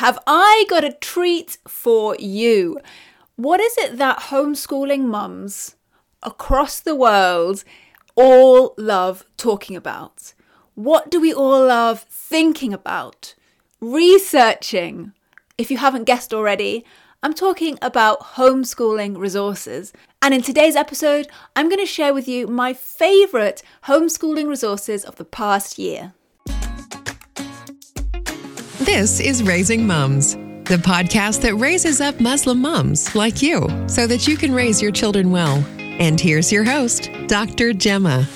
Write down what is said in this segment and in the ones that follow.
have I got a treat for you. What is it that homeschooling mums across the world all love talking about? What do we all love thinking about? Researching. If you haven't guessed already, I'm talking about homeschooling resources. And in today's episode, I'm going to share with you my favourite homeschooling resources of the past year. This is Raising Mums, the podcast that raises up Muslim mums like you so that you can raise your children well. And here's your host, Dr. Gemma.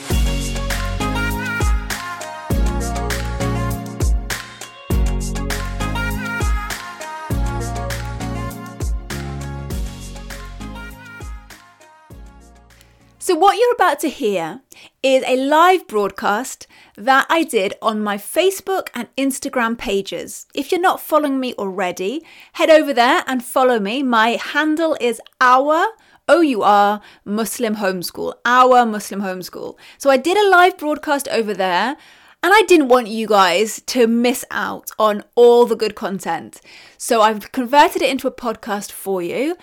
So, what you're about to hear is a live broadcast that I did on my Facebook and Instagram pages. If you're not following me already, head over there and follow me. My handle is our O U R Muslim Homeschool, our Muslim Homeschool. So, I did a live broadcast over there. And I didn't want you guys to miss out on all the good content. So I've converted it into a podcast for you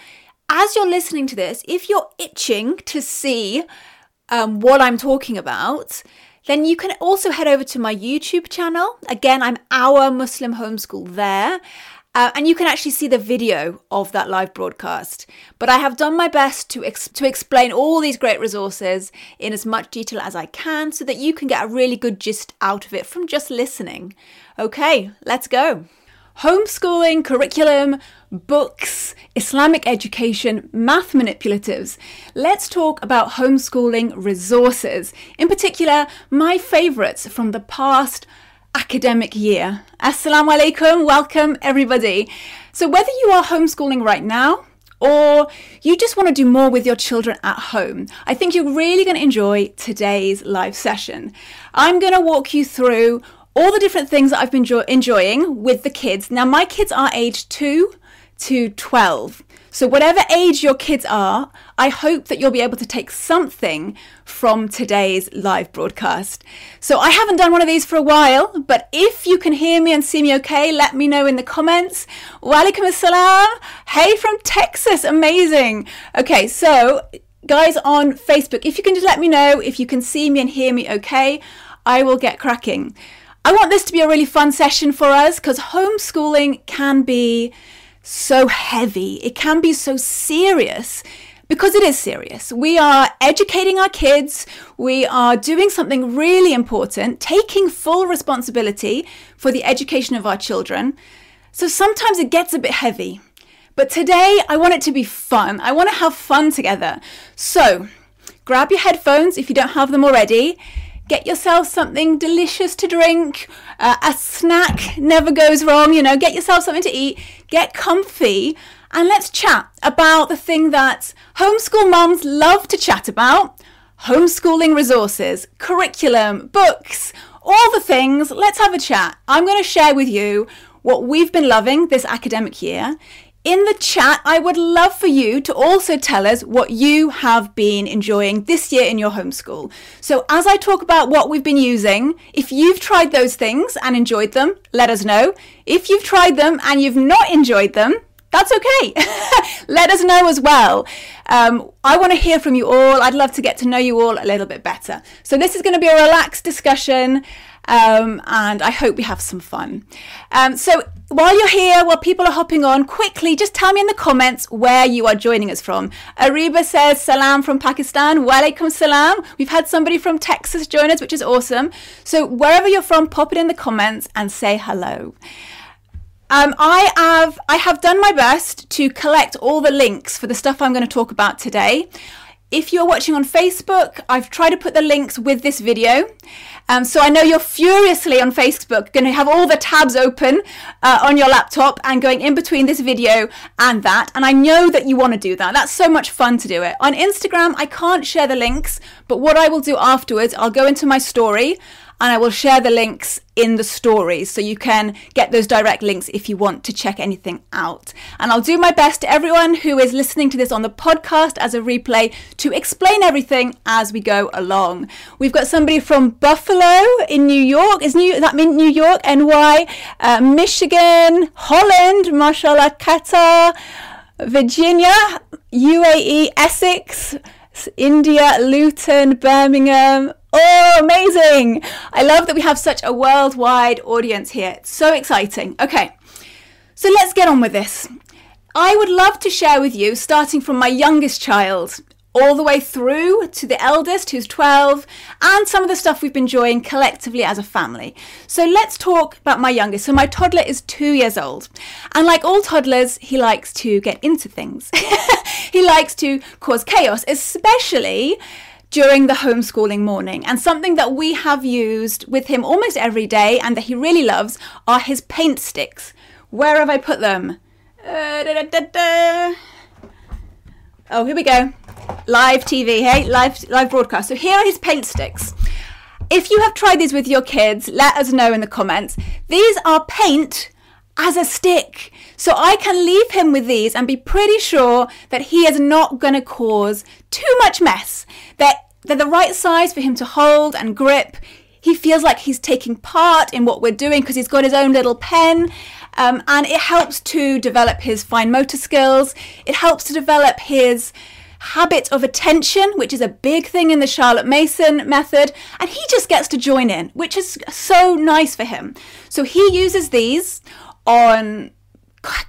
as you're listening to this, if you're itching to see um, what I'm talking about, then you can also head over to my YouTube channel. Again, I'm Our Muslim Homeschool there. Uh, and you can actually see the video of that live broadcast. But I have done my best to, ex- to explain all these great resources in as much detail as I can so that you can get a really good gist out of it from just listening. Okay, let's go. Homeschooling curriculum, books, Islamic education, math manipulatives. Let's talk about homeschooling resources. In particular, my favourites from the past academic year. Assalamu alaikum, welcome everybody. So, whether you are homeschooling right now, or you just want to do more with your children at home, I think you're really going to enjoy today's live session. I'm going to walk you through all the different things that I've been enjoying with the kids. Now, my kids are aged 2 to 12. So, whatever age your kids are, I hope that you'll be able to take something from today's live broadcast. So, I haven't done one of these for a while, but if you can hear me and see me okay, let me know in the comments. Walaikum assalam. Hey from Texas. Amazing. Okay, so guys on Facebook, if you can just let me know if you can see me and hear me okay, I will get cracking. I want this to be a really fun session for us because homeschooling can be so heavy, it can be so serious because it is serious. We are educating our kids, we are doing something really important, taking full responsibility for the education of our children. So sometimes it gets a bit heavy. But today I want it to be fun. I want to have fun together. So grab your headphones if you don't have them already get yourself something delicious to drink. Uh, a snack never goes wrong, you know, get yourself something to eat, get comfy, and let's chat about the thing that homeschool moms love to chat about homeschooling resources, curriculum, books, all the things. Let's have a chat. I'm going to share with you what we've been loving this academic year in the chat, I would love for you to also tell us what you have been enjoying this year in your homeschool. So, as I talk about what we've been using, if you've tried those things and enjoyed them, let us know. If you've tried them and you've not enjoyed them, that's okay. let us know as well. Um, I want to hear from you all. I'd love to get to know you all a little bit better. So, this is going to be a relaxed discussion. Um, and I hope we have some fun. Um, so while you're here, while people are hopping on, quickly just tell me in the comments where you are joining us from. Ariba says salam from Pakistan. Walaikum salam. We've had somebody from Texas join us, which is awesome. So wherever you're from, pop it in the comments and say hello. Um, I have I have done my best to collect all the links for the stuff I'm going to talk about today. If you're watching on Facebook, I've tried to put the links with this video. Um, so I know you're furiously on Facebook going to have all the tabs open uh, on your laptop and going in between this video and that. And I know that you want to do that. That's so much fun to do it. On Instagram, I can't share the links, but what I will do afterwards, I'll go into my story and I will share the links in the stories so you can get those direct links if you want to check anything out. And I'll do my best to everyone who is listening to this on the podcast as a replay to explain everything as we go along. We've got somebody from Buffalo in New York. Is New that mean New York, NY, uh, Michigan, Holland, mashallah, Qatar, Virginia, UAE, Essex, India, Luton, Birmingham, Oh, amazing! I love that we have such a worldwide audience here. It's so exciting. Okay, so let's get on with this. I would love to share with you, starting from my youngest child all the way through to the eldest, who's 12, and some of the stuff we've been enjoying collectively as a family. So let's talk about my youngest. So my toddler is two years old. And like all toddlers, he likes to get into things. he likes to cause chaos, especially during the homeschooling morning. And something that we have used with him almost every day and that he really loves are his paint sticks. Where have I put them? Uh, da, da, da, oh, here we go. Live TV, hey? Live, live broadcast. So here are his paint sticks. If you have tried these with your kids, let us know in the comments. These are paint as a stick. So I can leave him with these and be pretty sure that he is not going to cause too much mess. They're, they're the right size for him to hold and grip. He feels like he's taking part in what we're doing because he's got his own little pen. Um, and it helps to develop his fine motor skills. It helps to develop his habit of attention, which is a big thing in the Charlotte Mason method, and he just gets to join in, which is so nice for him. So he uses these on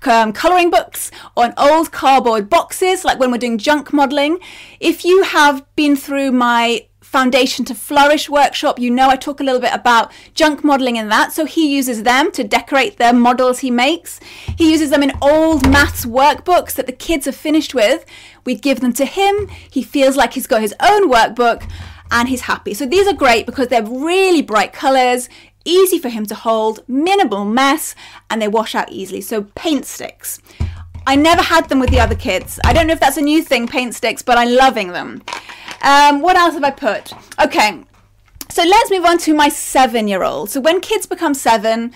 um, colouring books, on old cardboard boxes, like when we're doing junk modelling. If you have been through my Foundation to Flourish workshop, you know I talk a little bit about junk modelling in that. So he uses them to decorate the models he makes. He uses them in old maths workbooks that the kids have finished with. We give them to him. He feels like he's got his own workbook and he's happy. So these are great because they're really bright colours easy for him to hold, minimal mess, and they wash out easily. So paint sticks. I never had them with the other kids. I don't know if that's a new thing, paint sticks, but I'm loving them. Um, what else have I put? Okay, so let's move on to my seven year old. So when kids become seven,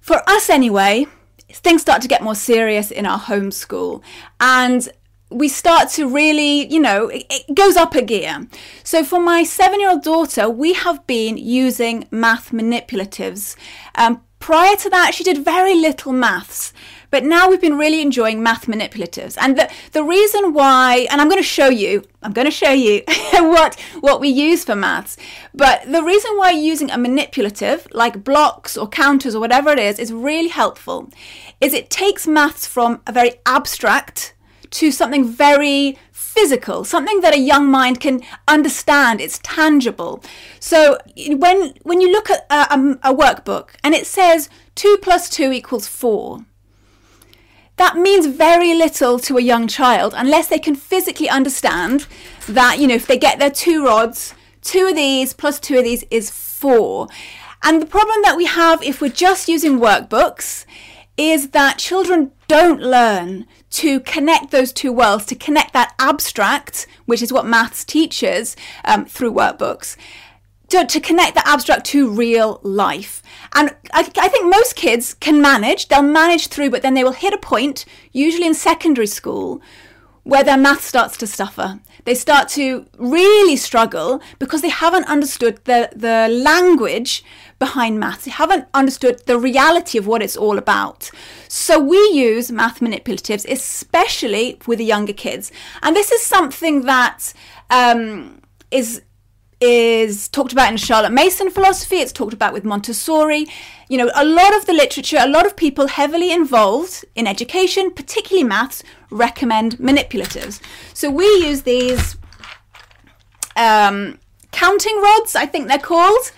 for us anyway, things start to get more serious in our homeschool. And we start to really, you know, it, goes up a gear. So for my seven year old daughter, we have been using math manipulatives. Um, prior to that, she did very little maths. But now we've been really enjoying math manipulatives. And the, the reason why, and I'm going to show you, I'm going to show you what, what we use for maths. But the reason why using a manipulative, like blocks or counters or whatever it is, is really helpful is it takes maths from a very abstract to something very physical, something that a young mind can understand. It's tangible. So when when you look at a, a, workbook and it says two plus two equals four, that means very little to a young child unless they can physically understand that you know if they get their two rods, two of these plus two of these is four. And the problem that we have if we're just using workbooks is that children don't learn to connect those two worlds, to connect that abstract, which is what maths teaches um, through workbooks, to, to connect the abstract to real life. And I, I think most kids can manage, they'll manage through, but then they will hit a point, usually in secondary school, where their math starts to suffer. They start to really struggle because they haven't understood the, the language behind maths. They haven't understood the reality of what it's all about. So we use math manipulatives, especially with the younger kids. And this is something that um, is is talked about in Charlotte Mason philosophy. It's talked about with Montessori. You know, a lot of the literature, a lot of people heavily involved in education, particularly maths, recommend manipulatives. So we use these um, counting rods, I think they're called.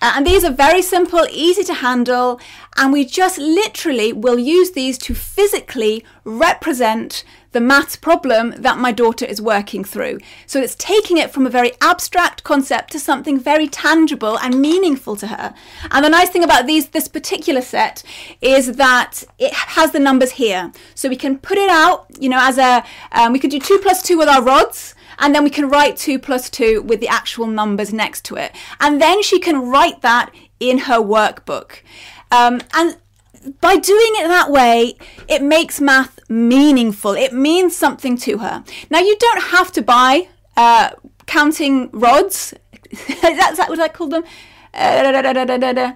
Uh, and these are very simple, easy to handle, and we just literally will use these to physically represent the maths problem that my daughter is working through. So it's taking it from a very abstract concept to something very tangible and meaningful to her. And the nice thing about these this particular set is that it has the numbers here. So we can put it out, you know, as a um, we could do two plus two with our rods and then we can write 2 plus 2 with the actual numbers next to it. And then she can write that in her workbook. Um, and by doing it that way, it makes math meaningful. It means something to her. Now, you don't have to buy uh, counting rods. That's that what I call them. Uh,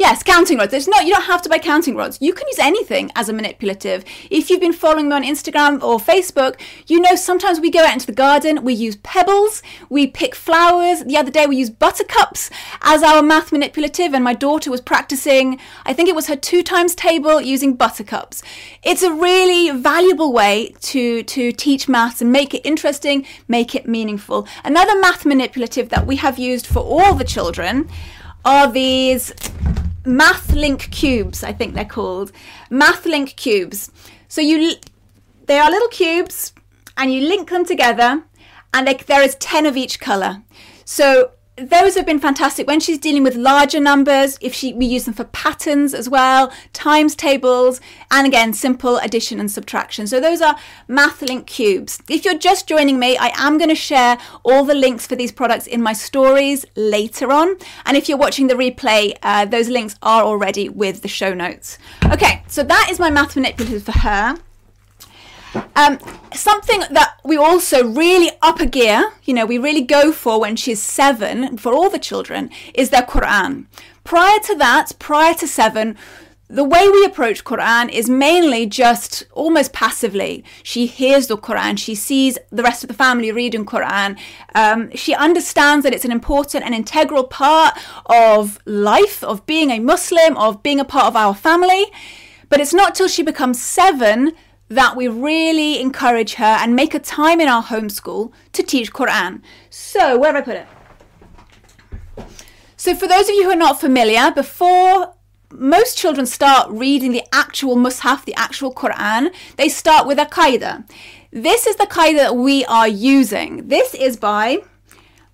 Yes, counting rods. There's not you don't have to buy counting rods. You can use anything as a manipulative. If you've been following me on Instagram or Facebook, you know sometimes we go out into the garden, we use pebbles, we pick flowers. The other day we used buttercups as our math manipulative and my daughter was practicing, I think it was her two times table using buttercups. It's a really valuable way to to teach maths and make it interesting, make it meaningful. Another math manipulative that we have used for all the children are these MathLink cubes, I think they're called. MathLink cubes. So you, they are little cubes, and you link them together, and they, there is ten of each color. So those have been fantastic. When she's dealing with larger numbers if she we use them for patterns as well times tables and again simple addition and subtraction. So those are mathlink cubes. If you're just joining me i am going to share all the links for these products in my stories later on. And if you're watching the replay uh, those links are already with the show notes. Okay so that is my math manipulative for her um, something that we also really up a gear, you know, we really go for when she's seven, for all the children, is their Quran. Prior to that, prior to seven, the way we approach Quran is mainly just almost passively. She hears the Quran, she sees the rest of the family reading Quran. Um, she understands that it's an important and integral part of life, of being a Muslim, of being a part of our family. But it's not till she becomes seven that we really encourage her and make a time in our homeschool to teach Quran. So, where have I put it? So, for those of you who are not familiar, before most children start reading the actual Mus'haf, the actual Quran, they start with a qaida. This is the qaida that we are using. This is by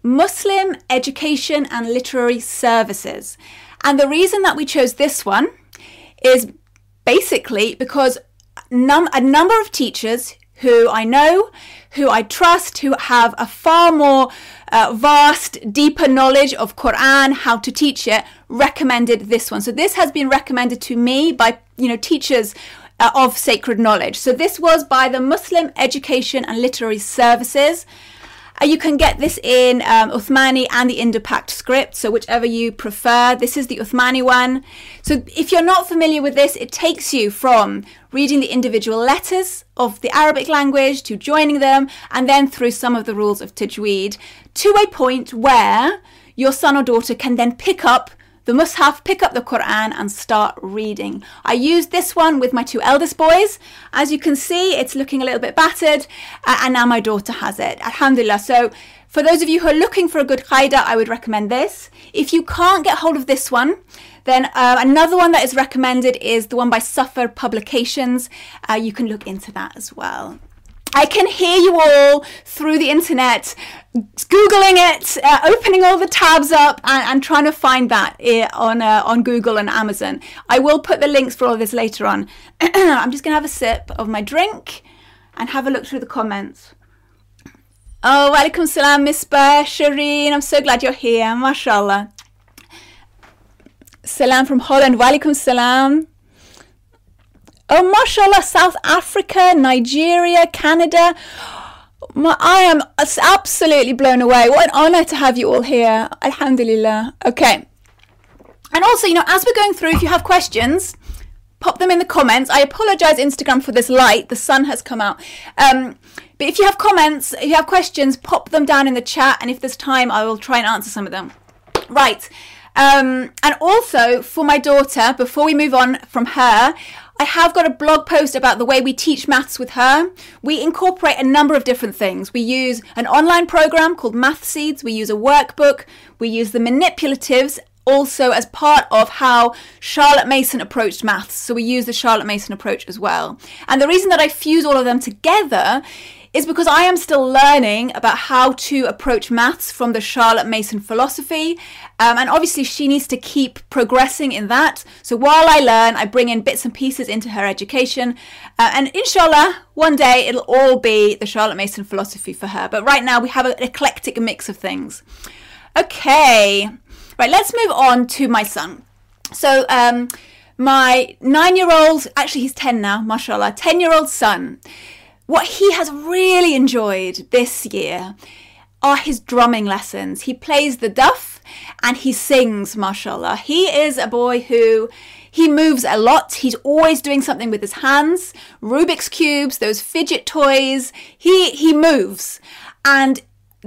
Muslim Education and Literary Services. And the reason that we chose this one is basically because num- a number of teachers who I know, who I trust, who have a far more uh, vast, deeper knowledge of Quran, how to teach it, recommended this one. So this has been recommended to me by you know teachers uh, of sacred knowledge. So this was by the Muslim Education and Literary Services. Uh, you can get this in um, Uthmani and the Indo-Pak script, so whichever you prefer. This is the Uthmani one. So if you're not familiar with this, it takes you from reading the individual letters of the Arabic language to joining them, and then through some of the rules of tajweed to a point where your son or daughter can then pick up the Mus'haf, pick up the Quran and start reading. I used this one with my two eldest boys. As you can see, it's looking a little bit battered, uh, and now my daughter has it. Alhamdulillah. So, for those of you who are looking for a good qaida, I would recommend this. If you can't get hold of this one, then uh, another one that is recommended is the one by Safar Publications. Uh, you can look into that as well. I can hear you all through the internet googling it, uh, opening all the tabs up, and, and trying to find that uh, on uh, on Google and Amazon. I will put the links for all this later on. I'm just gonna have a sip of my drink and have a look through the comments. Oh, walaikum salam, Miss Shireen. I'm so glad you're here. Mashallah. Salam from Holland. Walaikum salam. Oh, mashallah, South Africa, Nigeria, Canada. My, I am absolutely blown away. What an honor to have you all here. Alhamdulillah. Okay. And also, you know, as we're going through, if you have questions, pop them in the comments. I apologize, Instagram, for this light. The sun has come out. Um, but if you have comments, if you have questions, pop them down in the chat. And if there's time, I will try and answer some of them. Right. Um, and also for my daughter, before we move on from her, I have got a blog post about the way we teach maths with her. We incorporate a number of different things. We use an online program called Math Seeds, we use a workbook, we use the manipulatives also as part of how Charlotte Mason approached maths. So we use the Charlotte Mason approach as well. And the reason that I fuse all of them together is because I am still learning about how to approach maths from the Charlotte Mason philosophy. Um, and obviously, she needs to keep progressing in that. So while I learn, I bring in bits and pieces into her education. Uh, and inshallah, one day it'll all be the Charlotte Mason philosophy for her. But right now, we have an eclectic mix of things. Okay, right, let's move on to my son. So, um, my nine year old, actually, he's 10 now, mashallah, 10 year old son what he has really enjoyed this year are his drumming lessons. He plays the duff and he sings, mashallah. He is a boy who he moves a lot. He's always doing something with his hands. Rubik's cubes, those fidget toys. He he moves. And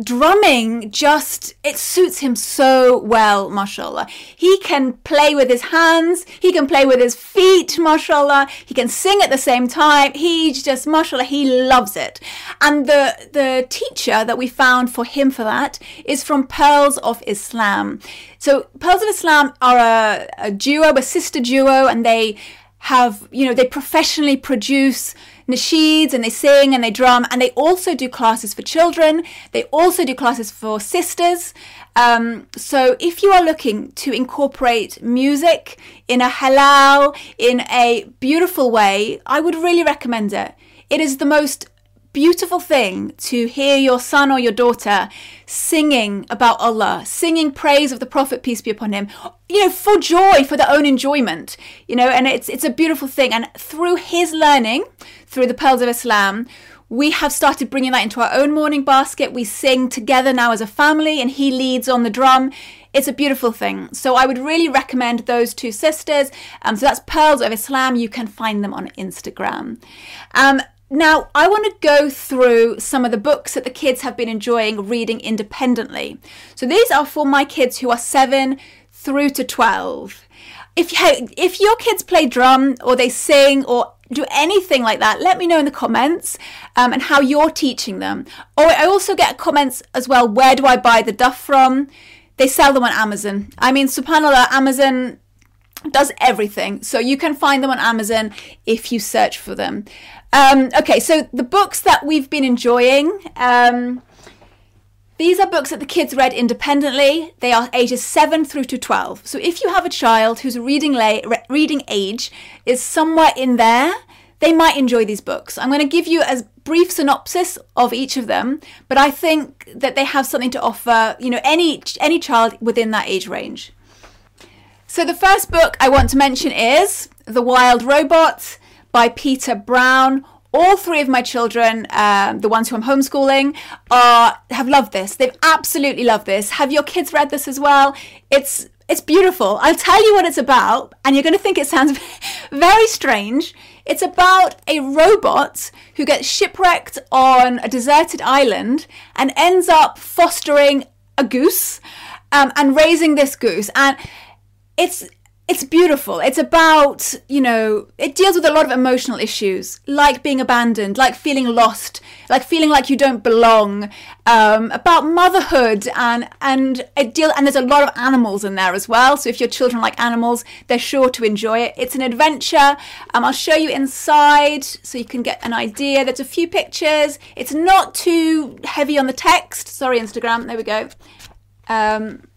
drumming just it suits him so well mashallah. He can play with his hands he can play with his feet mashallah. He can sing at the same time. He just mashallah he loves it. And the the teacher that we found for him for that is from pearls of islam. So pearls of islam are a, a duo a sister duo and they have you know they professionally produce nasheeds and they sing and they drum and they also do classes for children. They also do classes for sisters. Um, so if you are looking to incorporate music in a halal, in a beautiful way, I would really recommend it. It is the most beautiful thing to hear your son or your daughter singing about Allah, singing praise of the Prophet, peace be upon him, you know, for joy, for their own enjoyment, you know, and it's, it's a beautiful thing. And through his learning, through the Pearls of Islam, we have started bringing that into our own morning basket. We sing together now as a family, and he leads on the drum. It's a beautiful thing. So I would really recommend those two sisters. Um, so that's Pearls of Islam. You can find them on Instagram. Um, now, I want to go through some of the books that the kids have been enjoying reading independently. So these are for my kids who are seven through to 12. If, you, if your kids play drum or they sing or do anything like that, let me know in the comments um, and how you're teaching them. Oh, I also get comments as well where do I buy the duff from? They sell them on Amazon. I mean, subhanAllah, Amazon does everything. So you can find them on Amazon if you search for them. Um, okay, so the books that we've been enjoying. Um, these are books that the kids read independently. They are ages 7 through to 12. So if you have a child whose reading, reading age is somewhere in there, they might enjoy these books. I'm going to give you a brief synopsis of each of them, but I think that they have something to offer, you know, any any child within that age range. So the first book I want to mention is The Wild Robot by Peter Brown. All three of my children, um, the ones who I'm homeschooling, are have loved this. They've absolutely loved this. Have your kids read this as well? It's it's beautiful. I'll tell you what it's about, and you're going to think it sounds very strange. It's about a robot who gets shipwrecked on a deserted island and ends up fostering a goose um, and raising this goose. And it's it's beautiful. It's about, you know, it deals with a lot of emotional issues, like being abandoned, like feeling lost, like feeling like you don't belong, um, about motherhood, and and it deal and there's a lot of animals in there as well. So if your children like animals, they're sure to enjoy it. It's an adventure. Um, I'll show you inside so you can get an idea. There's a few pictures. It's not too heavy on the text. Sorry, Instagram. There we go. Um,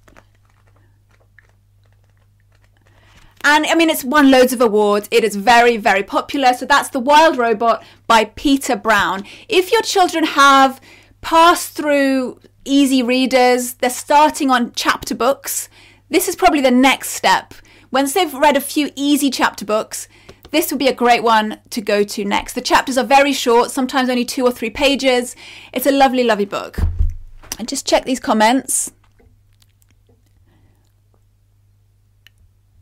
And I mean, it's won loads of awards. It is very, very popular. So that's The Wild Robot by Peter Brown. If your children have passed through easy readers, they're starting on chapter books, this is probably the next step. Once they've read a few easy chapter books, this would be a great one to go to next. The chapters are very short, sometimes only two or three pages. It's a lovely, lovely book. And just check these comments.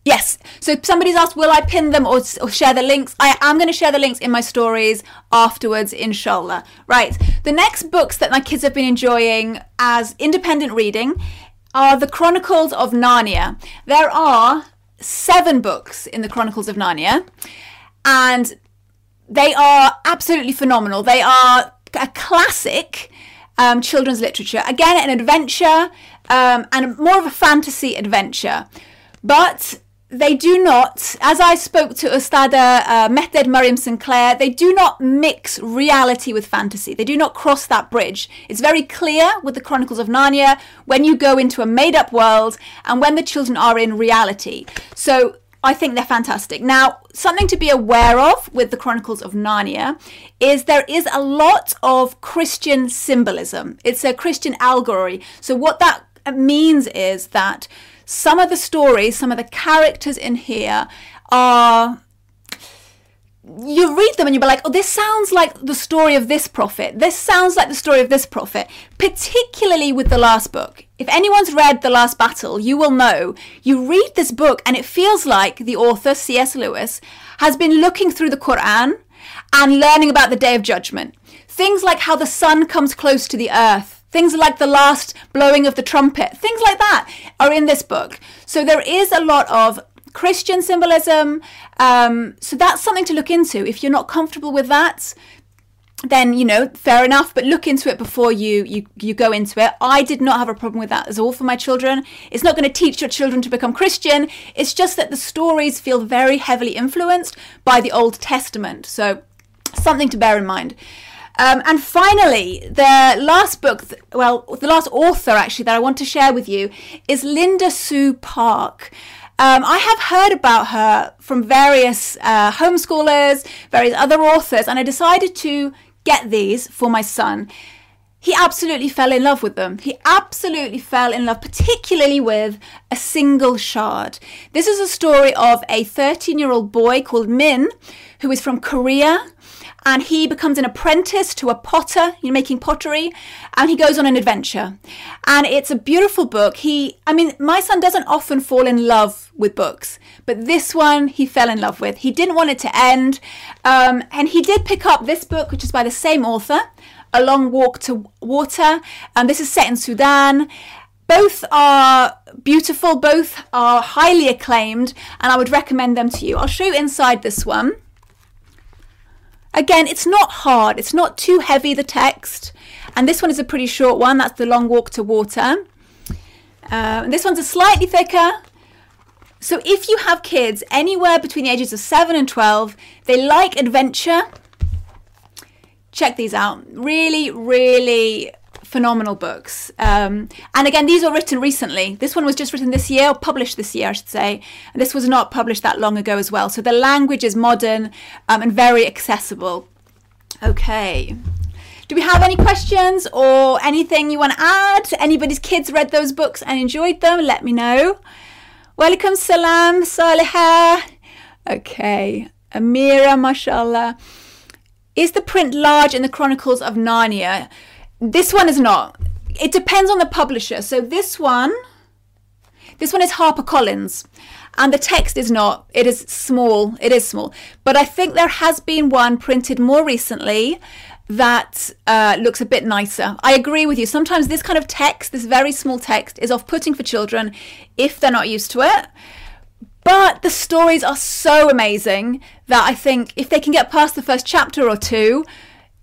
Yes. So somebody's asked, will I pin them or, or share the links? I am going to share the links in my stories afterwards, inshallah. Right. The next books that my kids have been enjoying as independent reading are the Chronicles of Narnia. There are seven books in the Chronicles of Narnia, and they are absolutely phenomenal. They are a classic um, children's literature. Again, an adventure um, and more of a fantasy adventure. But they do not, as I spoke to Ustada uh, Mehded Mariam Sinclair, they do not mix reality with fantasy. They do not cross that bridge. It's very clear with the Chronicles of Narnia when you go into a made up world and when the children are in reality. So I think they're fantastic. Now, something to be aware of with the Chronicles of Narnia is there is a lot of Christian symbolism. It's a Christian allegory. So, what that means is that some of the stories, some of the characters in here are you read them and you'll be like, oh, this sounds like the story of this prophet. This sounds like the story of this prophet, particularly with the last book. If anyone's read The Last Battle, you will know you read this book and it feels like the author, C.S. Lewis, has been looking through the Quran and learning about the day of judgment. Things like how the sun comes close to the earth Things like the last blowing of the trumpet, things like that are in this book. So there is a lot of Christian symbolism. Um, so that's something to look into. If you're not comfortable with that, then you know fair enough but look into it before you you you go into it i did not have a problem with that as all for my children it's not going to teach your children to become christian it's just that the stories feel very heavily influenced by the old testament so something to bear in mind um, and finally, the last book, well, the last author actually that I want to share with you is Linda Sue Park. Um, I have heard about her from various uh, homeschoolers, various other authors, and I decided to get these for my son. He absolutely fell in love with them. He absolutely fell in love, particularly with a single shard. This is a story of a 13 year old boy called Min, who is from Korea and he becomes an apprentice to a potter, you know, making pottery, and he goes on an adventure. And it's a beautiful book. He, I mean, my son doesn't often fall in love with books, but this one he fell in love with. He didn't want it to end, um, and he did pick up this book, which is by the same author, A Long Walk to Water. And this is set in Sudan. Both are beautiful, both are highly acclaimed, and I would recommend them to you. I'll show you inside this one. Again, it's not hard, it's not too heavy, the text. And this one is a pretty short one, that's The Long Walk to Water. Uh, this one's a slightly thicker. So if you have kids anywhere between the ages of 7 and 12, they like adventure, check these out. Really, really phenomenal books. Um, and again, these were written recently. This one was just written this year, or published this year, I should say. And this was not published that long ago as well. So the language is modern um, and very accessible. Okay. Do we have any questions or anything you want to add? Anybody's kids read those books and enjoyed them? Let me know. Welcome, Salam, Saliha. Okay. Amira, mashallah. Is the print large in the Chronicles of Narnia? This one is not. It depends on the publisher. So this one, this one is HarperCollins, and the text is not. It is small. It is small. But I think there has been one printed more recently that uh, looks a bit nicer. I agree with you. Sometimes this kind of text, this very small text, is off putting for children if they're not used to it. But the stories are so amazing that I think if they can get past the first chapter or two,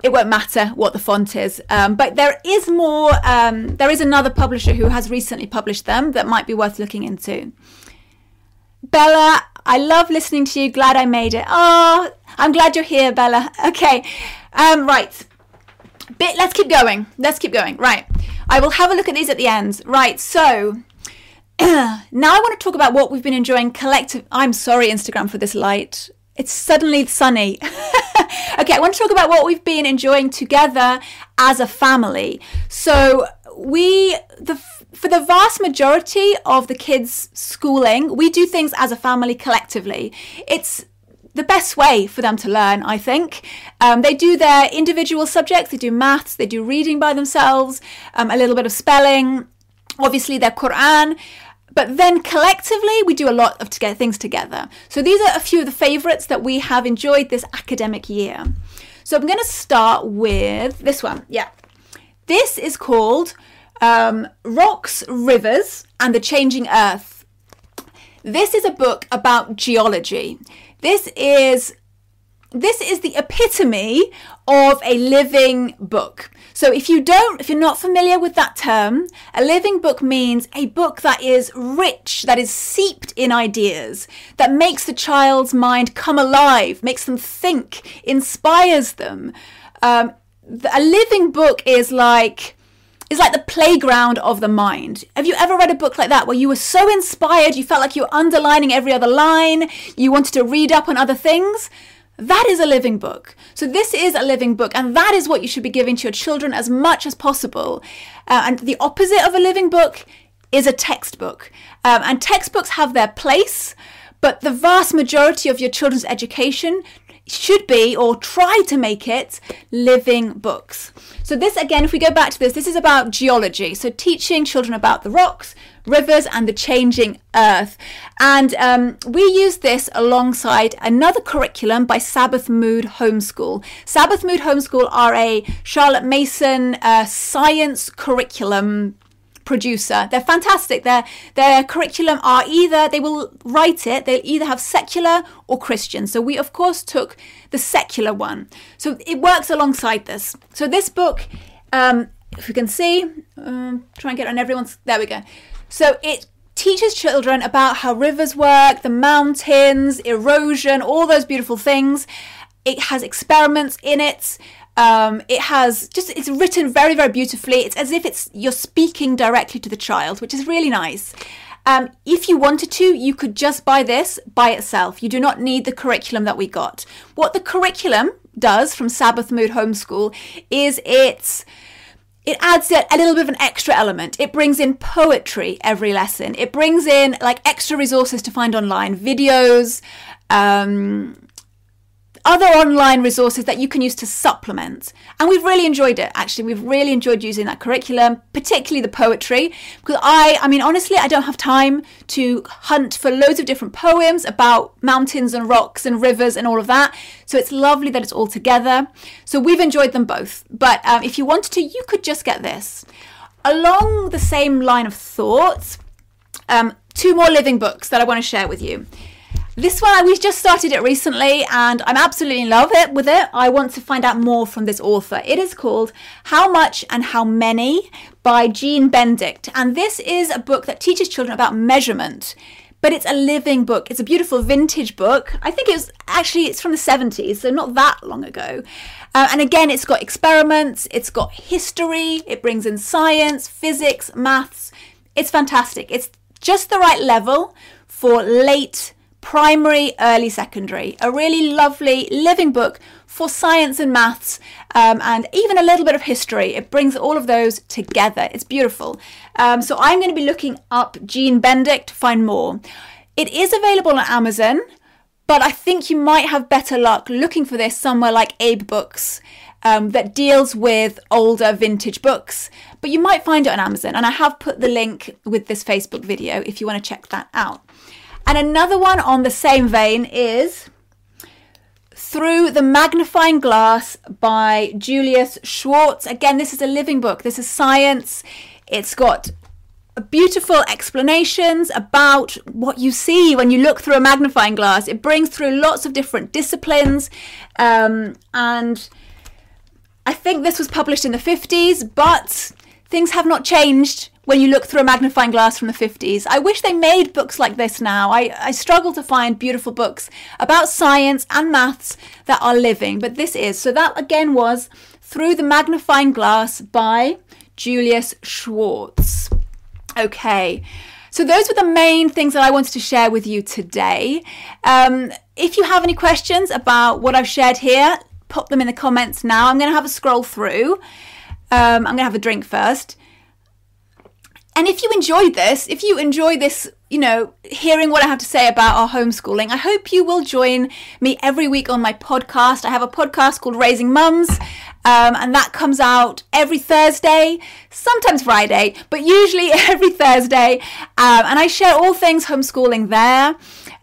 it won't matter what the font is. Um, but there is more, um, there is another publisher who has recently published them that might be worth looking into. Bella, I love listening to you. Glad I made it. Oh, I'm glad you're here, Bella. Okay, um, right. Bit. Let's keep going. Let's keep going. Right. I will have a look at these at the end. Right. So now I want to talk about what we've been enjoying collective. I'm sorry, Instagram, for this light. It's suddenly sunny. okay, I want to talk about what we've been enjoying together as a family. So, we, the, for the vast majority of the kids' schooling, we do things as a family collectively. It's the best way for them to learn, I think. Um, they do their individual subjects, they do maths, they do reading by themselves, um, a little bit of spelling, obviously their Quran. But then collectively, we do a lot of to things together. So these are a few of the favourites that we have enjoyed this academic year. So I'm going to start with this one. Yeah. This is called um, Rocks, Rivers, and the Changing Earth. This is a book about geology. This is this is the epitome of a living book. So if you don't, if you're not familiar with that term, a living book means a book that is rich, that is seeped in ideas, that makes the child's mind come alive, makes them think, inspires them. Um, a living book is like is like the playground of the mind. Have you ever read a book like that where you were so inspired, you felt like you were underlining every other line, you wanted to read up on other things? That is a living book. So, this is a living book, and that is what you should be giving to your children as much as possible. Uh, and the opposite of a living book is a textbook. Um, and textbooks have their place, but the vast majority of your children's education should be or try to make it living books. So, this again, if we go back to this, this is about geology. So, teaching children about the rocks, rivers, and the changing earth. And um, we use this alongside another curriculum by Sabbath Mood Homeschool. Sabbath Mood Homeschool are a Charlotte Mason uh, science curriculum producer. They're fantastic. Their their curriculum are either they will write it, they'll either have secular or Christian. So we of course took the secular one. So it works alongside this. So this book, um, if we can see, um, try and get on everyone's. There we go. So it teaches children about how rivers work, the mountains, erosion, all those beautiful things. It has experiments in it. Um, it has just it's written very very beautifully. It's as if it's you're speaking directly to the child, which is really nice. Um, if you wanted to, you could just buy this by itself. You do not need the curriculum that we got. What the curriculum does from Sabbath Mood Homeschool is it's it adds a, little bit of an extra element. It brings in poetry every lesson. It brings in like extra resources to find online, videos, um, other online resources that you can use to supplement. And we've really enjoyed it, actually. We've really enjoyed using that curriculum, particularly the poetry. Because I, I mean, honestly, I don't have time to hunt for loads of different poems about mountains and rocks and rivers and all of that. So it's lovely that it's all together. So we've enjoyed them both. But um, if you wanted to, you could just get this. Along the same line of thought, um, two more living books that I want to share with you. This one, we just started it recently and I'm absolutely in love it, with it. I want to find out more from this author. It is called How Much and How Many by Jean Bendick. And this is a book that teaches children about measurement but it's a living book. It's a beautiful vintage book. I think it was actually it's from the 70s, so not that long ago. Uh, and again, it's got experiments, it's got history, it brings in science, physics, maths. It's fantastic. It's just the right level for late primary, early secondary. A really lovely living book for science and maths um, and even a little bit of history. It brings all of those together. It's beautiful. Um, so I'm going to be looking up Jean Bendick to find more. It is available on Amazon, but I think you might have better luck looking for this somewhere like AbeBooks. Um, that deals with older vintage books, but you might find it on Amazon. And I have put the link with this Facebook video if you want to check that out. And another one on the same vein is Through the Magnifying Glass by Julius Schwartz. Again, this is a living book, this is science. It's got beautiful explanations about what you see when you look through a magnifying glass. It brings through lots of different disciplines. Um, and I think this was published in the 50s, but things have not changed when you look through a magnifying glass from the 50s. I wish they made books like this now. I, I struggle to find beautiful books about science and maths that are living, but this is. So that again was Through the Magnifying Glass by Julius Schwartz. Okay. So those were the main things that I wanted to share with you today. Um, if you have any questions about what I've shared here, pop them in the comments now. I'm going to have a scroll through. Um, I'm going to have a drink first. And if you enjoyed this, if you enjoy this, you know, hearing what I have to say about our homeschooling, I hope you will join me every week on my podcast. I have a podcast called Raising Mums, um, and that comes out every Thursday, sometimes Friday, but usually every Thursday. Um, and I share all things homeschooling there.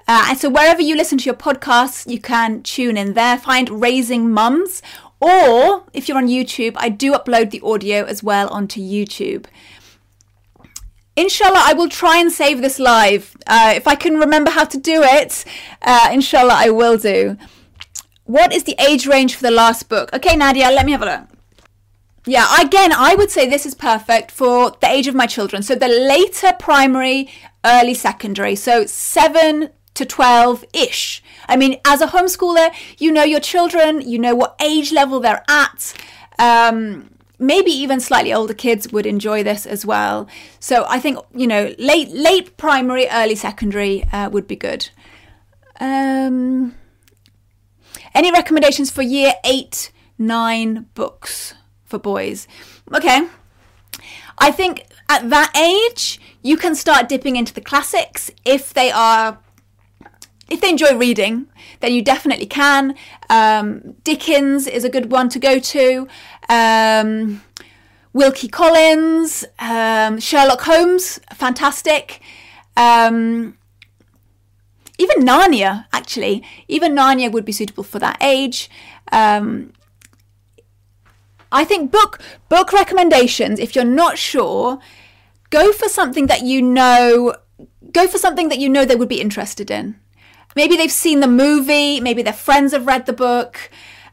Uh, and so wherever you listen to your podcasts, you can tune in there, find Raising Mums. Or if you're on YouTube, I do upload the audio as well onto YouTube. Inshallah, I will try and save this live. Uh, if I can remember how to do it, uh, inshallah, I will do. what is the age range for the last book? Okay, Nadia, let me have a look. Yeah, again, I would say this is perfect for the age of my children. So the later primary, early secondary. So seven to 12 ish. I mean, as a homeschooler, you know your children, you know what age level they're at. Um, maybe even slightly older kids would enjoy this as well. So I think, you know, late, late primary, early secondary uh, would be good. Um, any recommendations for year eight, nine books for boys? Okay. I think at that age, you can start dipping into the classics if they are if they enjoy reading, then you definitely can. Um, Dickens is a good one to go to. Um, Wilkie Collins, um, Sherlock Holmes, fantastic. Um, even Narnia, actually, even Narnia would be suitable for that age. Um, I think book book recommendations. If you're not sure, go for something that you know. Go for something that you know they would be interested in. Maybe they've seen the movie. Maybe their friends have read the book.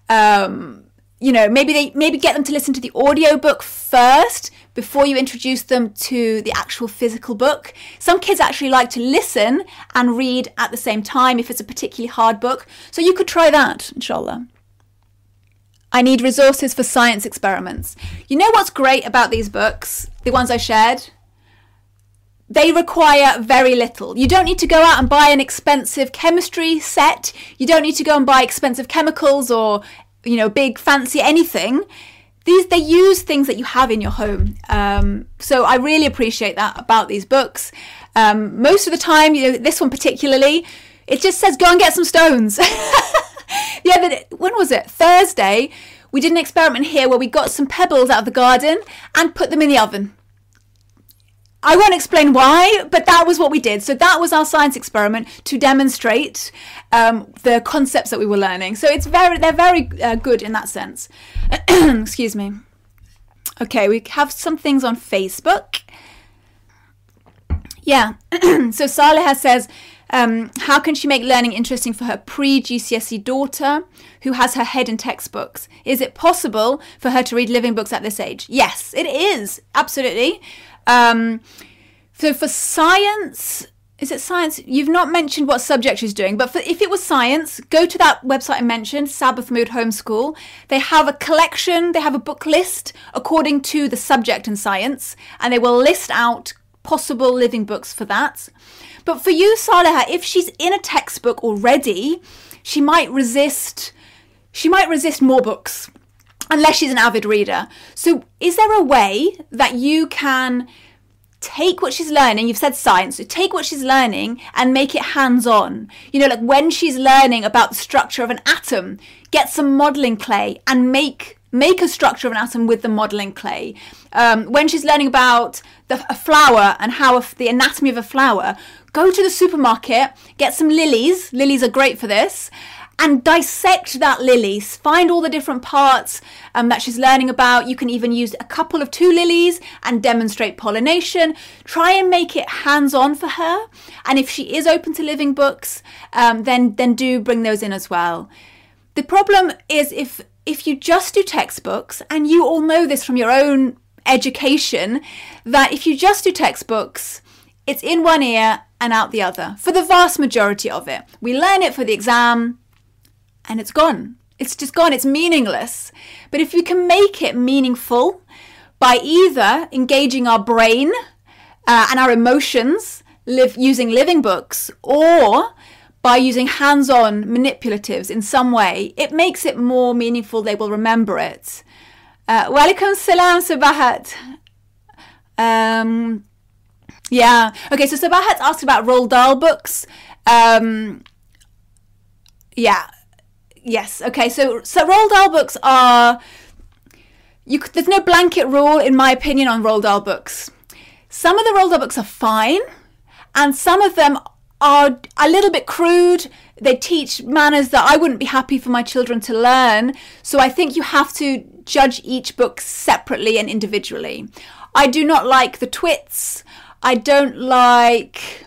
Um, you know, maybe they maybe get them to listen to the audiobook first before you introduce them to the actual physical book. Some kids actually like to listen and read at the same time if it's a particularly hard book. So you could try that, inshallah. I need resources for science experiments. You know what's great about these books, the ones I shared? They require very little. You don't need to go out and buy an expensive chemistry set. You don't need to go and buy expensive chemicals or, you know, big fancy anything. These they use things that you have in your home. Um, so i really appreciate that about these books. Um, most of the time you know this one particularly it just says go and get some stones. Other when was it? Thursday. We did an experiment here where we got some pebbles out of the garden and put them in the oven I won't explain why, but that was what we did. So that was our science experiment to demonstrate um, the concepts that we were learning. So it's very, they're very uh, good in that sense. Excuse me. Okay, we have some things on Facebook. Yeah. so Saleha says, um, how can she make learning interesting for her pre GCSE daughter who has her head in textbooks? Is it possible for her to read living books at this age? Yes, it is. Absolutely. Um, so for science, is it science? You've not mentioned what subject she's doing, but for, if it was science, go to that website I mentioned, Sabbath Mood Homeschool. They have a collection, they have a book list according to the subject in science, and they will list out possible living books for that. But for you, Saleha, if she's in a textbook already, she might resist. She might resist more books unless she's an avid reader. So, is there a way that you can take what she's learning? You've said science, so take what she's learning and make it hands on. You know, like when she's learning about the structure of an atom, get some modeling clay and make make a structure of an atom with the modeling clay. Um, when she's learning about the, a flower and how a, the anatomy of a flower, go to the supermarket, get some lilies. Lilies are great for this and dissect that lily. Find all the different parts um, that she's learning about. You can even use a couple of two lilies and demonstrate pollination. Try and make it hands on for her. And if she is open to living books, um, then then do bring those in as well. The problem is if if you just do textbooks, and you all know this from your own education, that if you just do textbooks, it's in one ear and out the other for the vast majority of it. We learn it for the exam, and it's gone. It's just gone. It's meaningless. But if we can make it meaningful by either engaging our brain uh, and our emotions live using living books or by using hands-on manipulatives in some way, it makes it more meaningful. They will remember it. Uh, Walaikum salam, Sabahat. Um, yeah. Okay, so Sabahat asked about Roald Dahl books. Um, yeah yes. Okay. So so Roald Dahl books are you. There's no blanket rule, in my opinion, on Roald Dahl books. Some of the Roald Dahl books are fine, and some of them are a little bit crude. They teach manners that I wouldn't be happy for my children to learn. So I think you have to judge each book separately and individually. I do not like the twits. I don't like.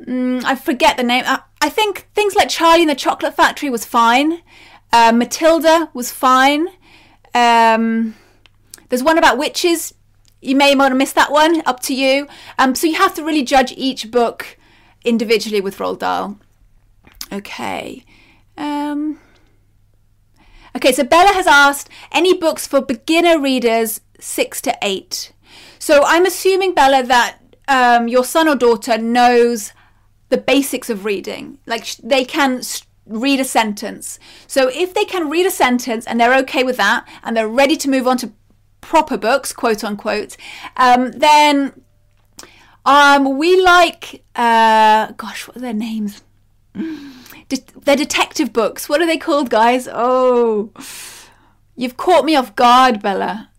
Mm, I forget the name. Uh, I think things like Charlie and the Chocolate Factory was fine. Uh, Matilda was fine. Um, there's one about witches. You may want to miss that one. Up to you. Um, so you have to really judge each book individually with Roald Dahl. Okay. Um, okay, so Bella has asked any books for beginner readers six to eight. So I'm assuming, Bella, that um, your son or daughter knows the basics of reading. Like they can read a sentence. So if they can read a sentence and they're okay with that and they're ready to move on to proper books, quote unquote, um, then um, we like, uh, gosh, what are their names? De- they're detective books. What are they called, guys? Oh, you've caught me off guard, Bella.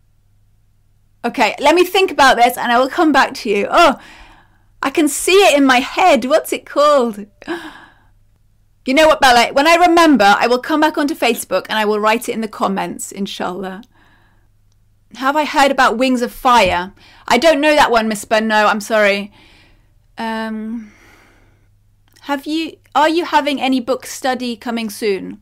Okay, let me think about this and I will come back to you. Oh, I can see it in my head. What's it called? You know what, Bella? When I remember, I will come back onto Facebook and I will write it in the comments, inshallah. Have I heard about Wings of Fire? I don't know that one, Miss Ben. No, I'm sorry. Um, have you? Are you having any book study coming soon?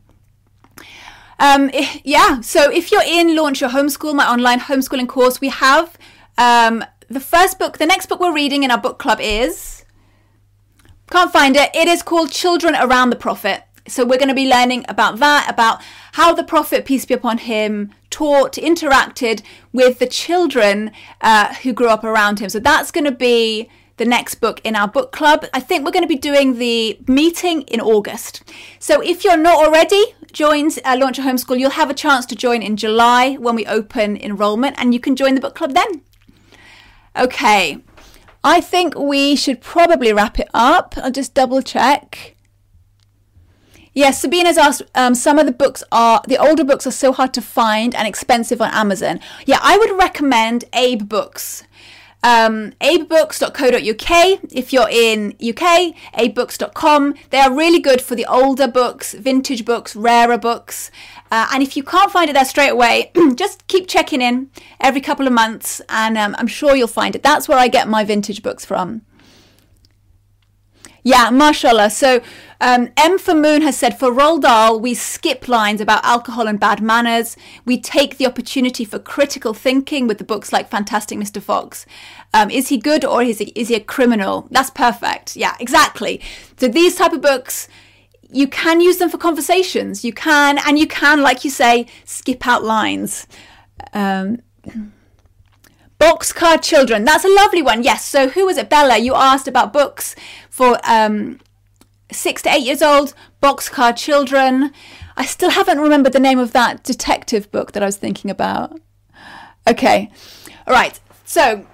Um, yeah. So if you're in Launch Your Homeschool, my online homeschooling course, we have um, the first book. The next book we're reading in our book club is can't find it. It is called Children Around the Prophet. So we're going to be learning about that, about how the Prophet, peace be upon him, taught, interacted with the children uh, who grew up around him. So that's going to be the next book in our book club. I think we're going to be doing the meeting in August. So if you're not already joined uh, Launch a Homeschool, you'll have a chance to join in July when we open enrollment and you can join the book club then. Okay, I think we should probably wrap it up. I'll just double check. Yes, Sabina's asked. Um, some of the books are the older books are so hard to find and expensive on Amazon. Yeah, I would recommend Abe Books. Um, abebooks.co.uk if you're in UK, abebooks.com. They are really good for the older books, vintage books, rarer books. Uh, and if you can't find it there straight away, just keep checking in every couple of months and um, I'm sure you'll find it. That's where I get my vintage books from. Yeah, mashallah. So um, M for Moon has said for Roald Dahl, we skip lines about alcohol and bad manners. We take the opportunity for critical thinking with the books like Fantastic Mr. Fox. Um, is he good or is he, is he a criminal? That's perfect. Yeah, exactly. So these type of books, you can use them for conversations. You can, and you can, like you say, skip out lines. Um, Boxcar Children. That's a lovely one. Yes. So who was it? Bella, you asked about books for um, six to eight years old. Boxcar Children. I still haven't remembered the name of that detective book that I was thinking about. Okay. All right. So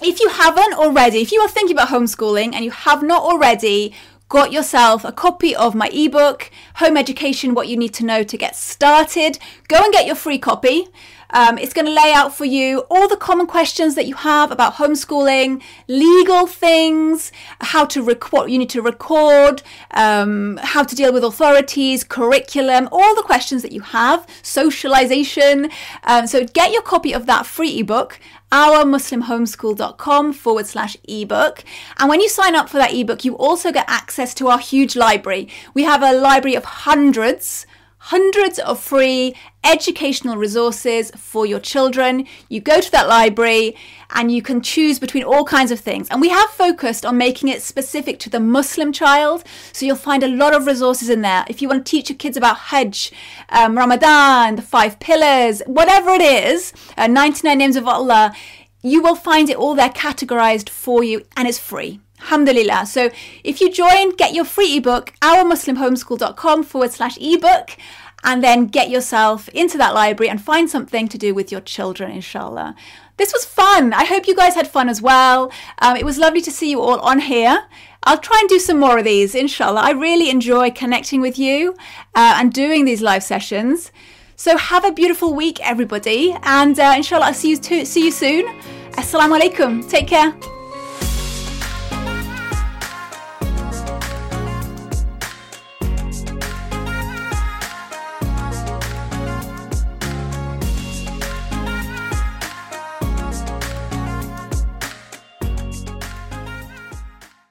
if you haven't already, if you are thinking about homeschooling and you have not already got yourself a copy of my ebook, Home Education What You Need to Know to Get Started, go and get your free copy. Um, it's going to lay out for you all the common questions that you have about homeschooling, legal things, how to rec- what you need to record, um, how to deal with authorities, curriculum, all the questions that you have, socialization. Um, so get your copy of that free ebook ourmuslimhomeschool.com forward slash ebook. And when you sign up for that ebook, you also get access to our huge library. We have a library of hundreds hundreds of free educational resources for your children. You go to that library and you can choose between all kinds of things. And we have focused on making it specific to the Muslim child. So you'll find a lot of resources in there. If you want to teach your kids about Hajj, um, Ramadan, the five pillars, whatever it is, uh, 99 names of Allah, you will find it all there categorized for you and it's free. Alhamdulillah. So if you join, get your free ebook, ourmuslimhomeschool.com forward slash ebook, and then get yourself into that library and find something to do with your children, inshallah. This was fun. I hope you guys had fun as well. Um, it was lovely to see you all on here. I'll try and do some more of these, inshallah. I really enjoy connecting with you uh, and doing these live sessions. So have a beautiful week, everybody, and uh, inshallah, I'll see you, to- see you soon. Assalamu alaikum. Take care.